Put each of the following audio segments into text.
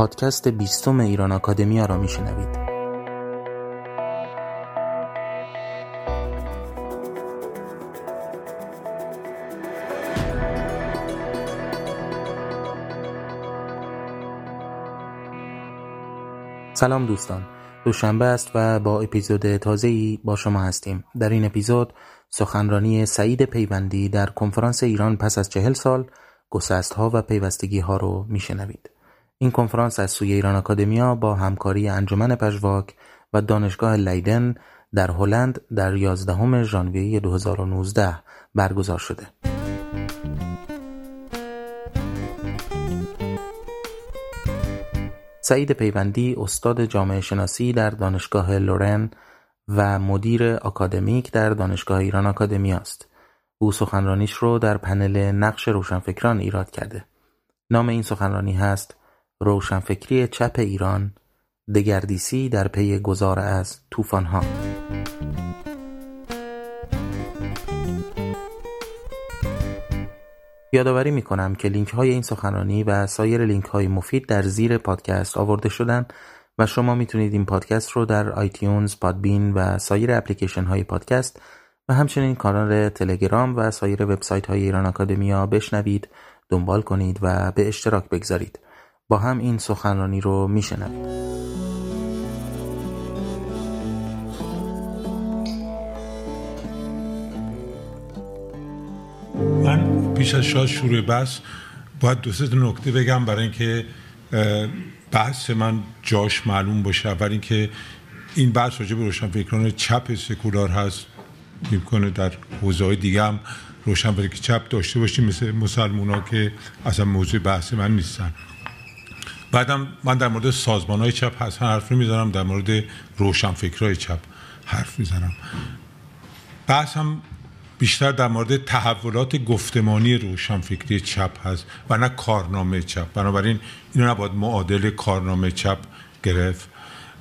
پادکست بیستم ایران آکادمیا را میشنوید. سلام دوستان. دوشنبه است و با اپیزود تازه‌ای با شما هستیم. در این اپیزود سخنرانی سعید پیوندی در کنفرانس ایران پس از چهل سال گسست ها و پیوستگی ها رو میشنوید. این کنفرانس از سوی ایران آکادمیا با همکاری انجمن پژواک و دانشگاه لیدن در هلند در 11 ژانویه 2019 برگزار شده. سعید پیوندی استاد جامعه شناسی در دانشگاه لورن و مدیر اکادمیک در دانشگاه ایران آکادمی است. او سخنرانیش رو در پنل نقش روشنفکران ایراد کرده. نام این سخنرانی هست روشنفکری چپ ایران دگردیسی در پی گذار از طوفان‌ها یادآوری می کنم که لینک های این سخنرانی و سایر لینک های مفید در زیر پادکست آورده شدن و شما می‌تونید این پادکست رو در iTunes، Podbean و سایر اپلیکیشن های پادکست و همچنین کانال تلگرام و سایر وبسایت های ایران آکادمیا بشنوید، دنبال کنید و به اشتراک بگذارید. با هم این سخنرانی رو میشنوید. من پیش از شاید شروع بحث باید دو سه نکته بگم برای اینکه بحث من جاش معلوم باشه. اول اینکه این بحث راجع به روشنفکران چپ سکولار هست. می‌کنه در حوزه های دیگه هم روشنفکر چپ داشته باشیم مثل مسلمان ها که اصلا موضوع بحث من نیستن. بعدم من در مورد سازمان های چپ هستن حرف می‌زنم در مورد روشنفکرهای چپ حرف می‌زنم. بحث هم بیشتر در مورد تحولات گفتمانی روشنفکری چپ هست و نه کارنامه چپ. بنابراین اینو نباید معادل کارنامه چپ گرفت.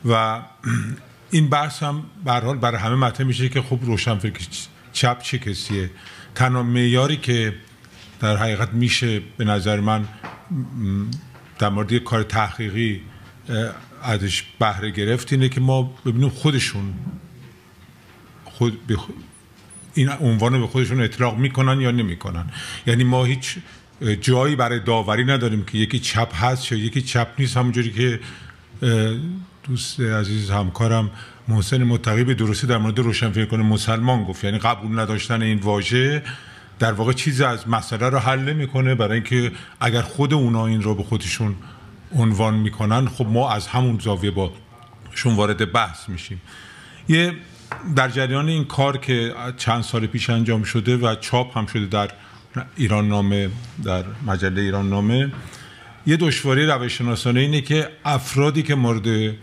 و این بحث هم حال برای همه مطرح میشه که خب روشنفکر چپ چه کسیه؟ تنها معیاری که در حقیقت میشه به نظر من در مورد کار تحقیقی ازش بهره گرفت اینه که ما ببینیم خودشون خود این عنوان به خودشون اطلاق می‌کنن یا نمی‌کنن. یعنی ما هیچ جایی برای داوری نداریم که یکی چپ هست یا یکی چپ نیست. همونجوری که دوست عزیز همکارم محسن متقی به درستی در مورد روشنفکران مسلمان گفت. یعنی قبول نداشتن این واژه. در واقع چیزی از مسئله رو حل نمی‌کنه برای اینکه اگر خود اونا این رو به خودشون عنوان می‌کنن خب ما از همون زاویه با شون وارد بحث میشیم. یه در جریان این کار که چند سال پیش انجام شده و چاپ هم شده در ایران نامه در مجله ایران نامه یه دشواری روشناسانه اینه که افرادی که مورد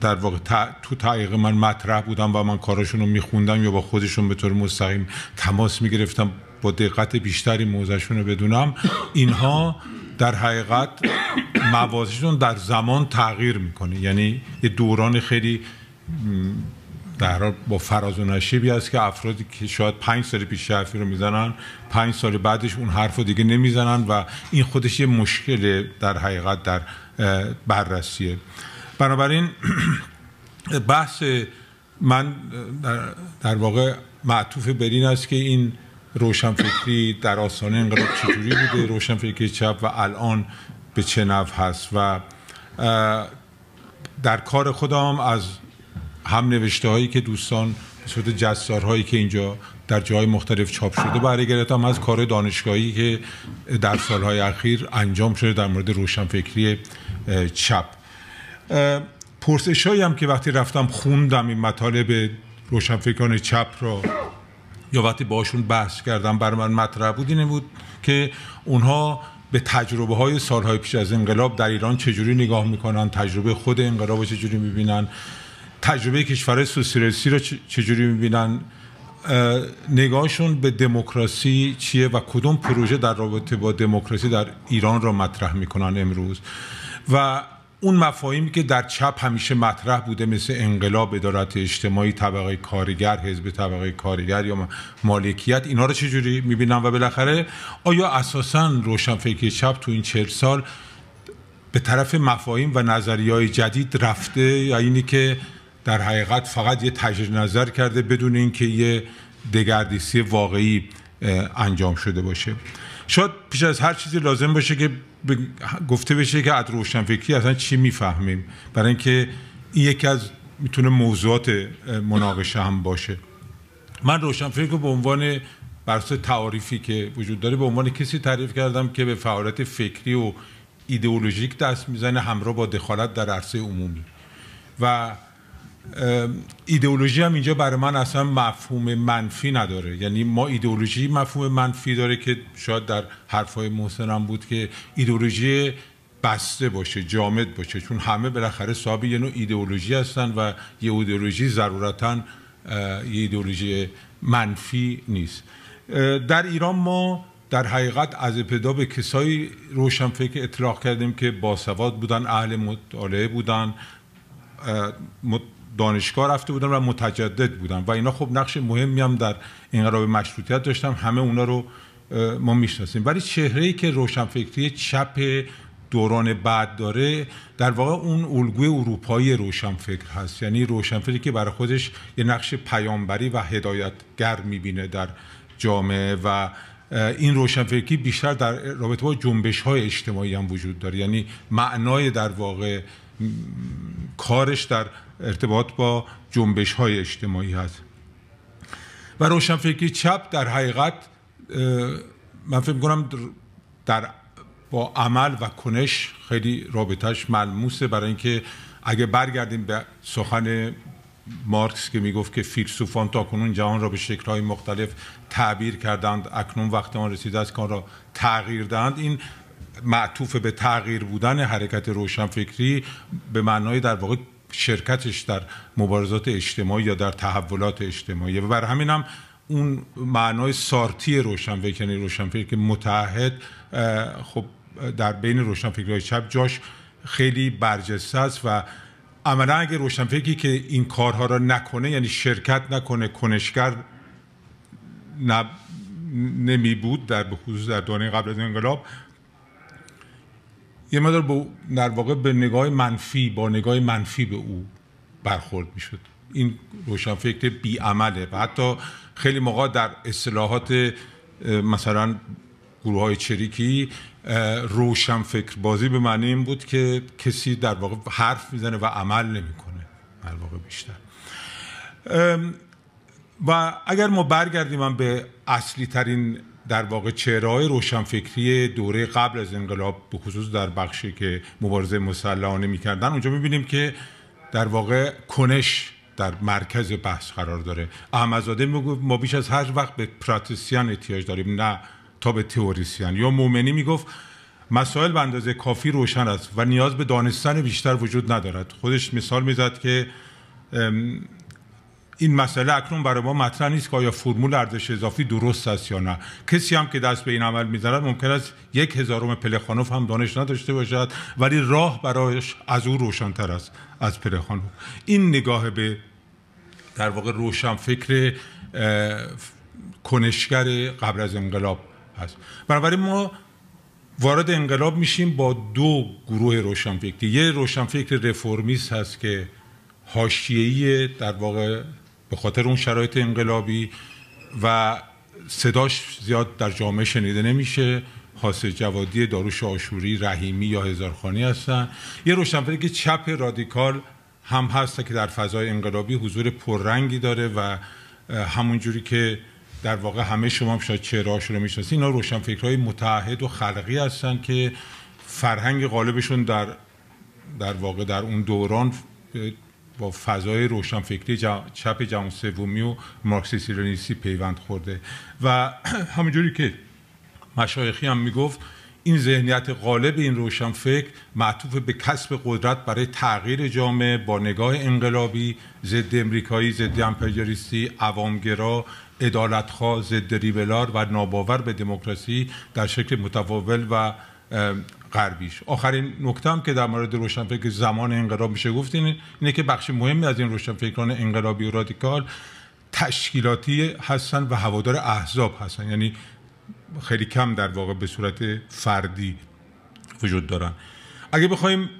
در واقع تو تحقیق من مطرح بودم و من کاراشون رو میخوندم یا با خودشون به طور مستقیم تماس می‌گرفتم با دقت بیشتری موضعشون رو بدونم اینها در حقیقت موازشون در زمان تغییر می‌کنه. یعنی یه دوران خیلی در با فراز و نشیبی است که افرادی که شاید پنج سال پیش حرفی رو می‌زنن پنج سال بعدش اون حرف رو دیگه نمی‌زنن و این خودش یه مشکل در حقیقت در بررسیه. بنابراین بحث من در, واقع معطوف بر این است که این روشنفکری در آستانه انقلاب چجوری بوده؟ روشنفکری چپ و الان به چه نوع هست؟ و در کار خودم از هم نوشته هایی که دوستان به صورت جستارهایی که اینجا در جای مختلف چاپ شده برای گرفتم از کار دانشگاهی که در سالهای اخیر انجام شده در مورد روشنفکری چپ. پرسش هم که وقتی رفتم خوندم این مطالب روشنفکران چپ را یا وقتی باشون بحث کردم بر من مطرح بود اینه بود که اونها به تجربه های سالهای پیش از انقلاب در ایران چجوری نگاه می‌کنن تجربه خود انقلاب چجوری می‌بینن تجربه کشورهای سوسیالیستی رو چجوری می‌بینن نگاهشون به دموکراسی چیه و کدوم پروژه در رابطه با دموکراسی در ایران را مطرح می‌کنن امروز. و اون مفاهیمی که در چپ همیشه مطرح بوده مثل انقلاب ادارت اجتماعی طبقه کارگر حزب طبقه کارگر یا مالکیت اینا رو چجوری می‌بینن و بالاخره آیا اساسا روشنفکری چپ تو این چهل سال به طرف مفاهیم و نظریه های جدید رفته یا اینی که در حقیقت فقط یه تجدید نظر کرده بدون اینکه یه دگردیسی واقعی انجام شده باشه؟ شاید پیش از هر چیزی لازم باشه که گفته بشه که از روشنفکری اصلا چی می‌فهمیم. برای اینکه این یکی از می‌تونه موضوعات مناقشه هم باشه. من روشنفکر رو به عنوان برس تعاریفی که وجود داره به عنوان کسی تعریف کردم که به فعالیت فکری و ایدئولوژیک دست می‌زنه همراه با دخالت در عرصه عمومی. و ایدئولوژی هم اینجا برای من اصلا مفهوم منفی نداره. یعنی ما ایدئولوژی مفهوم منفی داره که شاید در حرفای محسن بود که ایدئولوژی بسته باشه جامد باشه. چون همه بالاخره صاحب یه نوع ایدئولوژی هستن و یه ایدئولوژی ضرورتا یه ایدئولوژی منفی نیست. در ایران ما در حقیقت از ابتدا به کسایی روشنفکر اطلاق کردیم که باسواد بودن اهل مطالعه بودن. دانشگاه رفته بودن و متجدد بودن و اینا خب نقش مهمی هم در انقلاب مشروطیت داشتن همه اونا رو ما می‌شناسیم. ولی چهره ای که روشنفکری چپ دوران بعد داره در واقع اون الگوی اروپایی روشنفکر هست. یعنی روشنفکری که برای خودش یه نقش پیامبری و هدایتگر می‌بینه در جامعه و این روشنفکری بیشتر در رابطه با جنبش های اجتماعی هم وجود داره. یعنی معنای در واقع کارش در ارتباط با جنبش های اجتماعی هست. و روشنفکری چپ در حقیقت من فکر کنم در با عمل و کنش خیلی رابطهش ملموسه برای اینکه اگه برگردیم به سخن مارکس که می‌گفت که فیلسوفان تا کنون جهان را به شکلهای مختلف تعبیر کردند اکنون وقت آن رسیده است کار را تغییر دهند این معطوف به تغییر بودن حرکت روشنفکری به معنای در واقع شرکتش در مبارزات اجتماعی یا در تحولات اجتماعی. و بر همین هم اون معنای سارتی یعنی روشنفکر که متحد خب در بین روشنفکرهای چپ جاش خیلی برجسته است و عملا اگه روشنفکری که این کارها را نکنه یعنی شرکت نکنه کنشگر نمی بود در خصوص در دوران قبل از انقلاب یه مدار در واقع به نگاه منفی با نگاه منفی به او برخورد می‌شد. این روشنفکر بی عمله و حتی خیلی موقع در اصلاحات مثلا گروه های چریکی روشن فکر بازی به معنی این بود که کسی در واقع حرف می‌زنه و عمل نمی‌کنه. در واقع بیشتر. و اگر ما برگردیم به اصلی ترین در واقع چهره های روشنفکری دوره قبل از انقلاب به خصوص در بخشی که مبارزه مسلحانه می‌کردن اونجا می‌بینیم که در واقع کنش در مرکز بحث قرار داره. احمدزاده می‌گفت ما بیش از هر وقت به پراتسیان احتیاج داریم نه تا به تئوریسیان. یا مومنی می‌گفت مسائل به اندازه کافی روشن است و نیاز به دانستن بیشتر وجود ندارد. خودش مثال می‌زد که این مسئله اکنون برای ما مطرح نیست که آیا فرمول ارزش اضافی درست است یا نه. کسی هم که دست به این عمل می‌زند ممکن است یک هزارم پلخانوف هم دانش نداشته باشد ولی راه برایش از او روشنتر است از پلخانوف. این نگاه به در واقع روشن فکر کنشگر قبل از انقلاب هست. بنابراین ما وارد انقلاب میشیم با دو گروه روشنفکری. یه روشنفکر رفرمیست هست که حاشیه‌ای در واقع به خاطر اون شرایط انقلابی و صداش زیاد در جامعه شنیده نمیشه. حاصل جوادی داروش آشوری رحیمی یا هزارخانی هستن. یه روشنفکر که چپ رادیکال هم هست که در فضای انقلابی حضور پررنگی داره و همونجوری که در واقع همه شما هم شاید چهرهاشون رو می‌شناسید. اینا روشنفکرهای متحد و خلقی هستن که فرهنگ غالبشون در در واقع در اون دوران با فضای روشنفکری چپ جهان سومی و مارکسیستی لنینیستی پیوند خورده. و همونجوری که مشایخی هم می‌گفت این ذهنیت غالب این روشنفکر معطوف به کسب قدرت برای تغییر جامعه با نگاه انقلابی ضد امریکایی ضد امپریالیستی عوامگرا ادالتخواه ضد ریبلار و ناباور به دموکراسی در شکل متفاول و غربیش. آخرین نکته هم که در مورد روشنفکر زمان انقلاب میشه گفت اینه, که بخش مهمی از این روشنفکران انقلابی و رادیکال تشکیلاتی هستن و هوادار احزاب هستن. یعنی خیلی کم در واقع به صورت فردی وجود دارن. اگه بخوایم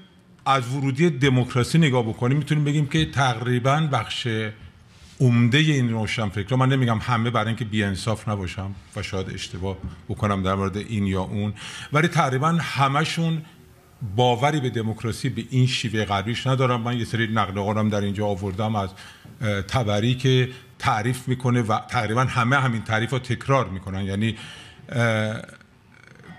از ورودی دموکراسی نگاه بکنیم می‌تونیم بگیم که تقریبا بخش عمده این روشن فکر. من نمیگم همه برای اینکه بی انصاف نباشم و شاید اشتباه بکنم در مورد این یا اون ولی تقریبا همشون باوری به دموکراسی به این شیوه غربیش ندارم. من یه سری نقل در اینجا آوردم از تبری که تعریف می‌کنه و تقریبا همه همین تعریف رو تکرار می‌کنن. یعنی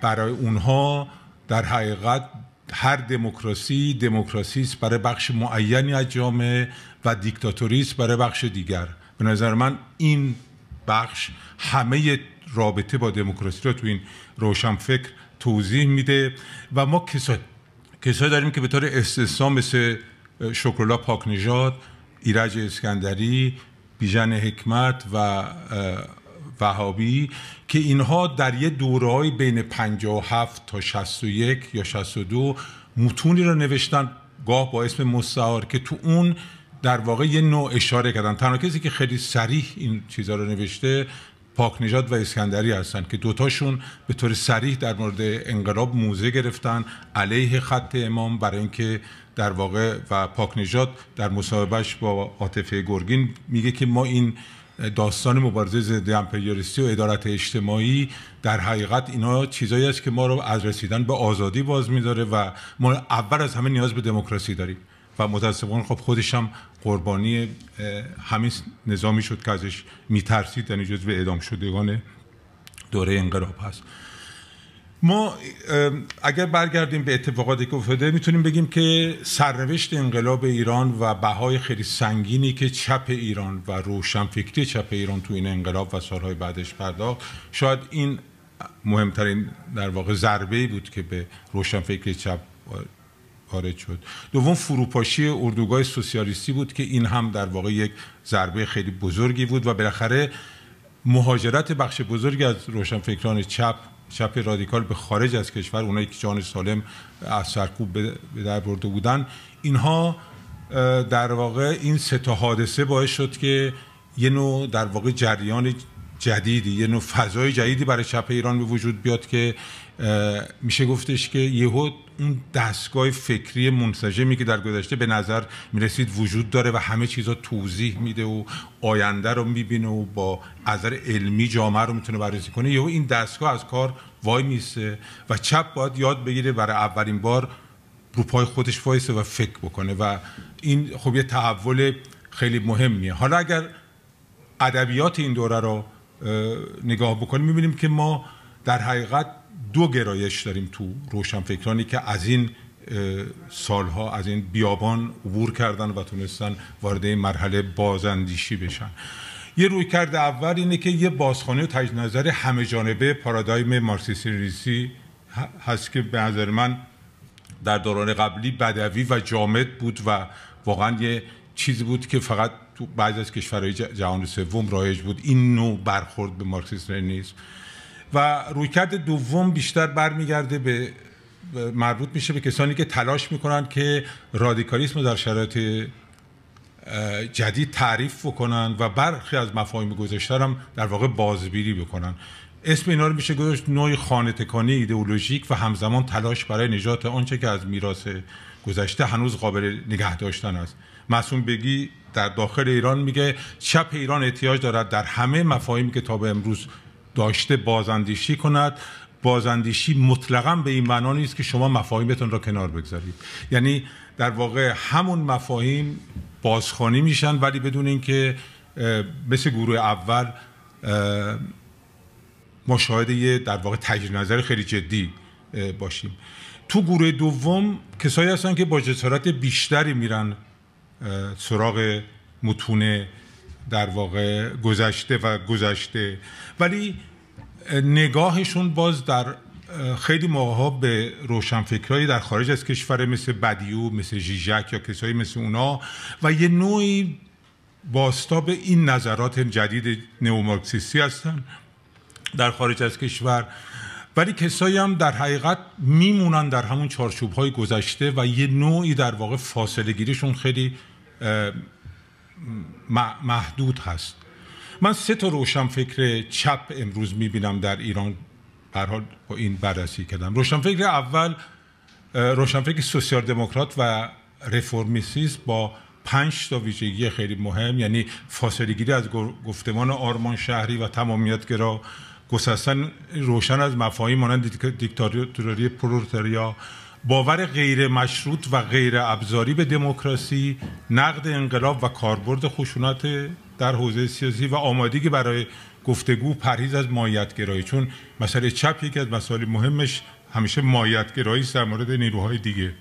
برای اونها در حقیقت هر دموکراسی دموکراسی است برای بخش معینی از جامعه و دیکتاتوری است برای بخش دیگر. به نظر من این بخش همه رابطه با دموکراسی رو تو این روشن فکر توضیح میده و ما کسایی کسایی داریم که به طور استثنا مثل شکرلا پاک نژاد ایرج اسکندری بیژن حکمت و وهابی که اینها در یه دورهای بین 57 تا 61 یا 62 متونی رو نوشتن گاه با اسم مستعار که تو اون در واقع یه نوع اشاره کردن. تنها کسی که خیلی سریح این چیزها رو نوشته پاک نژاد و اسکندری هستن که دوتاشون به طور سریح در مورد انقلاب موزه گرفتن علیه خط امام برای اینکه در واقع و پاک نژاد در مصاحبهش با عاطفه گرگین میگه که ما این داستان مبارزه ضد امپریالیستی و ادارت اجتماعی در حقیقت اینا چیزایی است که ما رو از رسیدن به آزادی باز میداره و ما اول از همه نیاز به دموکراسی داریم. و متاسفانه خب خودش هم قربانی همین نظامی شد که ازش میترسید یعنی جزو اعدام شدگان دوره انقلاب هست. ما اگر برگردیم به اتفاقاتی که افتاده می‌تونیم بگیم که سرنوشت انقلاب ایران و بهای خیلی سنگینی که چپ ایران و روشنفکری چپ ایران تو این انقلاب و سالهای بعدش پرداخت شاید این مهمترین در واقع ضربه بود که به روشنفکری چپ وارد شد. دوم فروپاشی اردوگاه سوسیالیستی بود که این هم در واقع یک ضربه خیلی بزرگی بود و بالاخره مهاجرت بخش بزرگی از روشنفکران چپ چپ رادیکال به خارج از کشور اونایی که جان سالم از سرکوب به در برده بودن اینها در واقع این سه تا حادثه باعث شد که یه نوع در واقع جریان جدیدی یه نوع فضای جدیدی برای چپ ایران به وجود بیاد که میشه گفتش که یهو اون دستگاه فکری منسجمی که در گذشته به نظر می‌رسید وجود داره و همه چیزا توضیح میده و آینده رو می‌بینه و با نظر علمی جامعه رو می‌تونه بررسی کنه. یهو این دستگاه از کار وای میسته و چپ باید یاد بگیره برای اولین بار رو پای خودش وایسه و فکر بکنه و این خب یه تحول خیلی مهمیه. حالا اگر ادبیات این دوره رو نگاه بکنیم. می‌بینیم که ما در حقیقت دو گرایش داریم تو روشنفکرانی که از این سالها از این بیابان عبور کردن و تونستن وارد این مرحله بازاندیشی بشن. یه روی کرده اول اینه که یه بازخانه و تجدید نظر همه جانبه پارادایم مارکسیستی ریسی هست که به نظر من در دوران قبلی بدوی و جامد بود و واقعا یه چیزی بود که فقط تو بعضی از کشورهای جهان سوم رایج بود. این نوع برخورد به مارکسیسم نیست و رویکرد دوم بیشتر برمیگرده به مربوط میشه به کسانی که تلاش می‌کنن که رادیکالیسم در شرایط جدید تعریف بکنن و برخی از مفاهیم گذشته هم در واقع بازبیری بکنن. اسم اینا رو میشه گذاشت نوع خانه تکانی ایدئولوژیک و همزمان تلاش برای نجات آنچه که از میراث گذشته هنوز قابل نگه داشتن است. معصوم بگی در داخل ایران میگه چپ ایران احتیاج دارد در همه مفاهیمی که تا به امروز داشته بازاندیشی کند. بازاندیشی مطلقا به این معنا نیست که شما مفاهیمتون را کنار بگذارید. یعنی در واقع همون مفاهیم بازخوانی میشن ولی بدون اینکه مثل گروه اول مشاهده در واقع تجدید نظر خیلی جدی باشیم. تو گروه دوم کسایی هستن که با جسارت بیشتری میرن سراغ متونه در واقع گذشته و گذشته. ولی نگاهشون باز در خیلی موقع به روشنفکرهایی در خارج از کشور مثل بدیو مثل جیجک یا کسایی مثل اونا و یه نوعی باستاب این نظرات جدید نئومارکسیستی هستن در خارج از کشور. ولی کسایی هم در حقیقت میمونن در همون چارچوب های گذشته و یه نوعی در واقع فاصله گیریشون خیلی محدود هست. من سه تا روشنفکر چپ امروز می‌بینم در ایران حال با این بررسی کردم. روشنفکر اول روشنفکر سوسیال دموکرات و رفرمیسیز با پنج تا ویژگی خیلی مهم یعنی فاصله گیری از گفتمان آرمان شهری و تمامیتگرا. گسستن روشن از مفاهیم مانند دیکتاتوری پرولتاریا باور غیر مشروط و غیر ابزاری به دموکراسی نقد انقلاب و کاربرد خشونت در حوزه سیاسی و آمادگی برای گفتگو پرهیز از مایتگرایی چون مسئله چپ یکی از مسائل مهمش همیشه مایتگرایی در مورد نیروهای دیگه.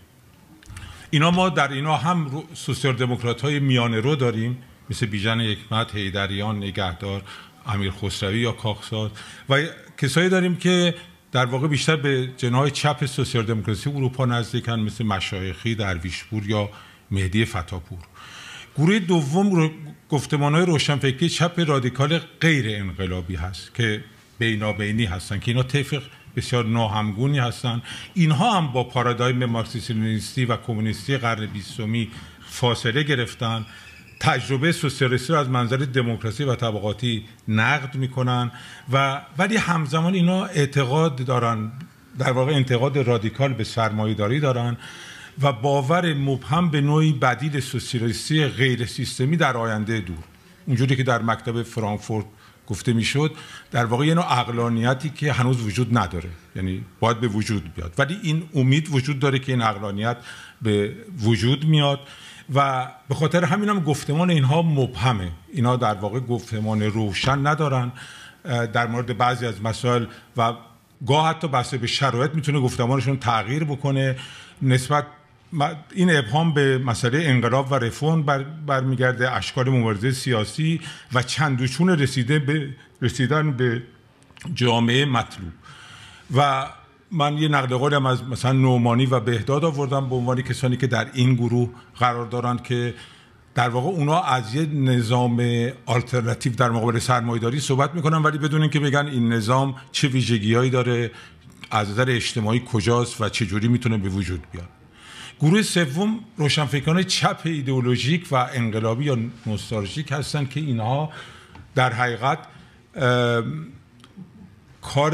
اینا ما در اینا هم سوسیال دموکرات های میانه رو داریم مثل بیژن حکمت، هیدریان، نگهدار، امیر خسروی یا کاخساد و کسایی داریم که در واقع بیشتر به جناح چپ سوسیال دموکراسی اروپا نزدیکن مثل مشایخی درویشپور یا مهدی فتاپور. گروه دوم گفتمان های روشنفکری چپ رادیکال غیر انقلابی هست که بینابینی هستن که اینا طفق بسیار ناهمگونی هستند اینها هم با پارادایم مارکسیستی و کمونیستی قرن بیستمی فاصله گرفتن. تجربه سوسیالیستی رو از منظر دموکراسی و طبقاتی نقد می‌کنن و ولی همزمان اینا اعتقاد دارن در واقع انتقاد رادیکال به سرمایه‌داری دارن و باور مبهم به نوعی بدیل سوسیالیستی غیر سیستمی در آینده دور. اونجوری که در مکتب فرانکفورت گفته می‌شد در واقع یه نوع اقلانیتی که هنوز وجود نداره. یعنی باید به وجود بیاد. ولی این امید وجود داره که این اقلانیت به وجود میاد. و به خاطر همین هم گفتمان اینها مبهمه. اینا در واقع گفتمان روشن ندارن در مورد بعضی از مسائل و گاه حتی بسته به شرایط می‌تونه گفتمانشون تغییر بکنه. نسبت این ابهام به مسئله انقلاب و رفون بر برمیگرده اشکال مبارزه سیاسی و چندوچون رسیده به رسیدن به جامعه مطلوب. و من یه نقل قولم از مثلا نومانی و بهداد آوردم به عنوان کسانی که در این گروه قرار دارند که در واقع اونا از یه نظام آلترناتیو در مقابل سرمایه‌داری صحبت می‌کنن ولی بدون اینکه بگن این نظام چه ویژگیهایی داره از نظر اجتماعی کجاست و چه جوری می‌تونه به وجود بیاد. گروه سوم روشنفکران چپ ایدئولوژیک و انقلابی یا نوستالژیک هستند که اینها در حقیقت کار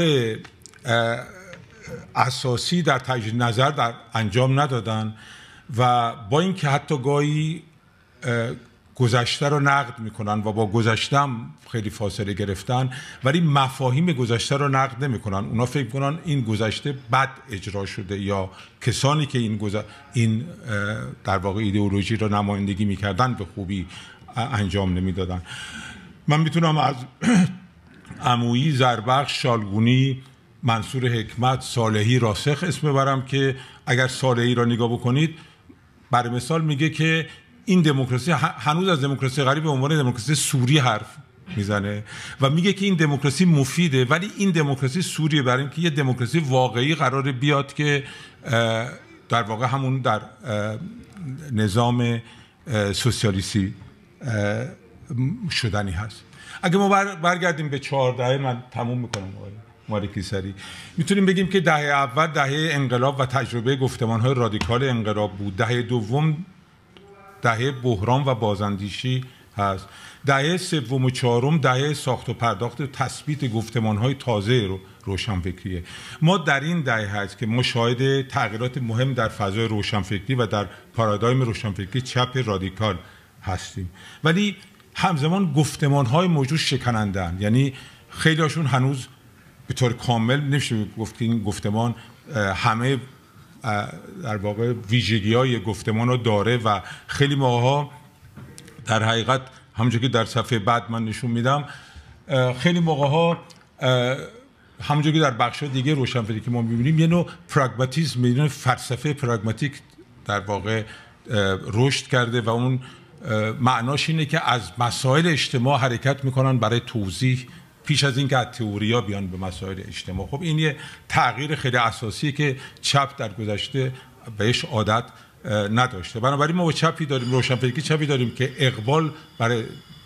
اساسی در تجدید نظر در انجام ندادن و با اینکه حتی گاهی گذشته رو نقد می‌کنن و با گذشتم خیلی فاصله گرفتن ولی مفاهیم گذشته رو نقد نمی‌کنن. اونا فکر کنن این گذشته بد اجرا شده یا کسانی که این این در واقع ایدئولوژی رو نمایندگی می‌کردن به خوبی انجام نمی‌دادن. من می‌تونم از عمویی زربخش شالگونی منصور حکمت صالحی راسخ اسم ببرم که اگر صالحی را نگاه بکنید برای مثال میگه که این دموکراسی هنوز از دموکراسی غریب به عنوان دموکراسی سوری حرف می‌زنه و میگه که این دموکراسی مفیده ولی این دموکراسی سوریه برای اینکه یه دموکراسی واقعی قرار بیاد که در واقع همون در نظام سوسیالیستی شدنی هست. اگه ما برگردیم به چهارده من تموم می‌کنم. مالکی سری می‌تونیم بگیم که دهه اول دهه انقلاب و تجربه گفتمان های رادیکال انقلاب بود. دهه دوم دهه بحران و بازاندیشی هست. دهه سوم و چهارم دهه ساخت و پرداخت و تثبیت گفتمان های تازه رو روشنفکریه. ما در این دهه هست که مشاهده تغییرات مهم در فضای روشنفکری و در پارادایم روشنفکری چپ رادیکال هستیم. ولی همزمان گفتمان های موجود شکنندن یعنی خیلی هنوز به طور کامل نمیشه گفت این گفتمان همه در واقع ویژگی های گفتمان رو داره و خیلی ماها در حقیقت همونجور که در صفحه بعد من نشون میدم خیلی موقع ها همونجور که در بخش دیگه روشنفکری که ما می‌بینیم یه نوع پراگماتیسم یه نوع فلسفه پراگماتیک در واقع رشد کرده و اون معناش اینه که از مسائل اجتماع حرکت می‌کنن برای توضیح پیش از اینکه از تئوریا بیان به مسائل اجتماع خب این یه تغییر خیلی اساسی که چپ در گذشته بهش عادت نداشته. بنابراین ما با چپی داریم روشنفکری چپی داریم که اقبال برای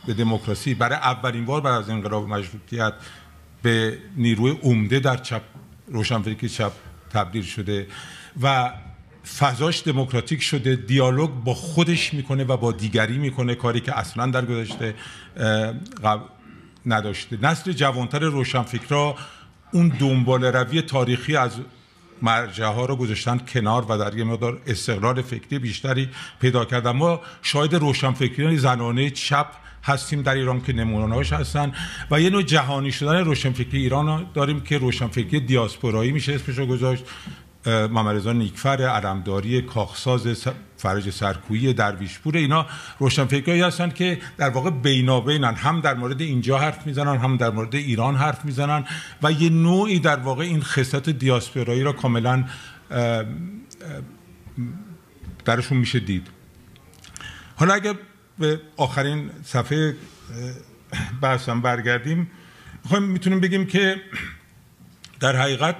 به دموکراسی برای اولین بار بعد از انقلاب مشروطیت به نیروی عمده در چپ روشنفکری چپ تبدیل شده و فضاش دموکراتیک شده دیالوگ با خودش می‌کنه و با دیگری می‌کنه کاری که اصلا در گذشته نداشته. نسل جوانتر روشنفکرا اون دنبال روی تاریخی از مرجع ها رو گذاشتن کنار و در یه مقدار استقلال فکری بیشتری پیدا کردن. ما شاید روشنفکریان زنانه چپ هستیم در ایران که نمونهاش هستن و یه نوع جهانی شدن روشنفکری ایران داریم که روشنفکری دیاسپورایی میشه اسمش رو گذاشت. محمد نیکفر علمداری کاخساز فرج سرکویی درویشپور. اینا روشنفکرایی هستن که در واقع بینابینن. هم در مورد اینجا حرف می‌زنن هم در مورد ایران حرف می‌زنن و یه نوعی در واقع این خصلت دیاسپورایی را کاملا درشون میشه دید. حالا اگه به آخرین صفحه بحثم برگردیم می‌تونیم بگیم که در حقیقت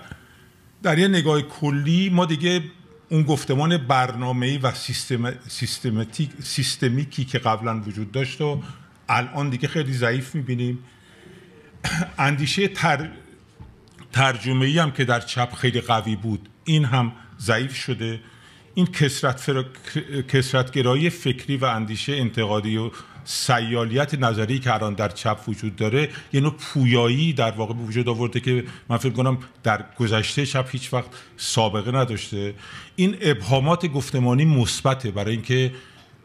در یه نگاه کلی ما دیگه اون گفتمان برنامه‌ای و سیستم، سیستماتیک سیستمیکی که قبلا وجود داشت و الان دیگه خیلی ضعیف می‌بینیم. اندیشه تر... ترجمه هم که در چپ خیلی قوی بود این هم ضعیف شده. این کسرت, فر... کسرتگرایی فکری و اندیشه انتقادی و سیالیت نظری که الان در چپ وجود داره یه نوع پویایی در واقع به وجود آورده که من فکر کنم در گذشته چپ هیچ وقت سابقه نداشته. این ابهامات گفتمانی مثبته برای اینکه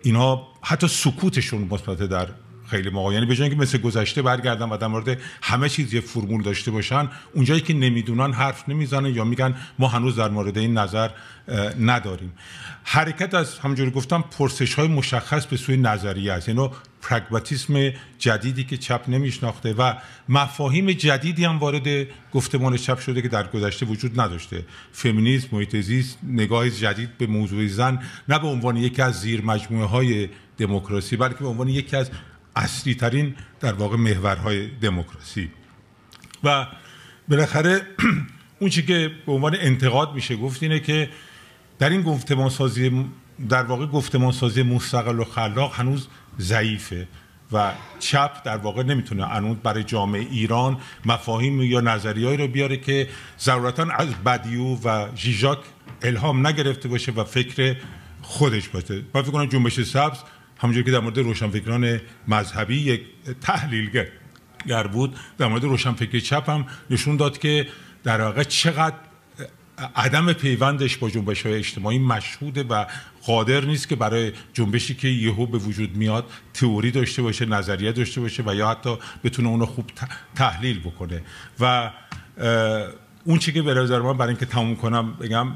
اینها حتی سکوتشون مثبته در خیلی موقع یعنی به جای اینکه مثل گذشته برگردن و در مورد همه چیز یه فرمول داشته باشن اونجایی که نمی‌دونن حرف نمی‌زنن یا میگن ما هنوز در مورد این نظر نداریم. حرکت از همونجوری گفتم پرسش های مشخص به سوی نظریه است. یعنی پرگماتیسم جدیدی که چپ نمیشناخته و مفاهیم جدیدی هم وارد گفتمان چپ شده که در گذشته وجود نداشته. فمینیسم محیط زیست نگاه جدید به موضوع زن نه به عنوان یکی از زیر مجموعه های دموکراسی بلکه به عنوان یکی از اصلی ترین در واقع محورهای دموکراسی. و بالاخره اون چی که به عنوان انتقاد میشه گفت اینه که در این گفتمان سازی در واقع گفتمان سازی مستقل و خلاق هنوز ضعیفه و چپ در واقع نمی‌تونه هنوز برای جامعه ایران مفاهیم یا نظریهایی رو بیاره که ضرورتا از بدیو و ژیژاک الهام نگرفته باشه و فکر خودش باشه. من فکر کنم جنبش سبز همونجوری که در مورد روشنفکران مذهبی یک تحلیلگر بود در مورد روشنفکری چپ هم نشون داد که در واقع چقدر عدم پیوندش با جنبش های اجتماعی مشهوده و قادر نیست که برای جنبشی که یهو به وجود میاد تئوری داشته باشه نظریه داشته باشه و یا حتی بتونه اونو خوب تحلیل بکنه. و اون چی که به نظر من برای اینکه تموم کنم بگم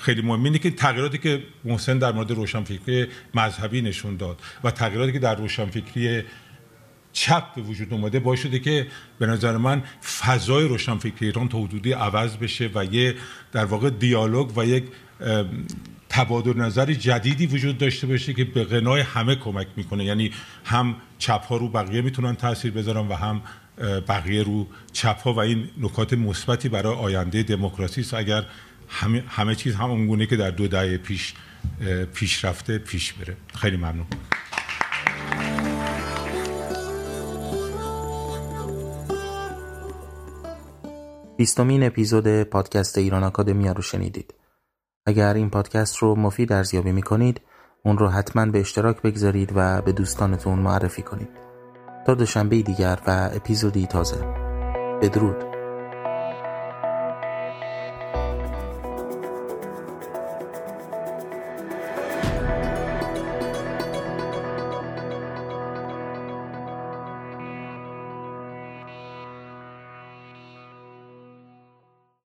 خیلی مهم اینه که تغییراتی که محسن در مورد روشنفکری مذهبی نشون داد و تغییراتی که در روشنفکری چپ به وجود اومده باعث شده که به نظر من فضای روشنفکری ایران تا حدودی عوض بشه و یه در واقع دیالوگ و یک تبادل نظر جدیدی وجود داشته باشه که به غنای همه کمک می‌کنه. یعنی هم چپ ها رو بقیه می‌تونن تاثیر بذارن و هم بقیه رو چپ ها و این نکات مثبتی برای آینده دموکراسی است. اگر همه, همه چیز همون گونه که در دو دهه پیش پیش رفته پیش بره خیلی ممنون بیستمین اپیزود پادکست ایران آکادمیا رو شنیدید. اگر این پادکست رو مفید ارزیابی می کنید اون رو حتما به اشتراک بگذارید و به دوستانتون معرفی کنید. تا دوشنبه دیگر و اپیزودی تازه. بدرود.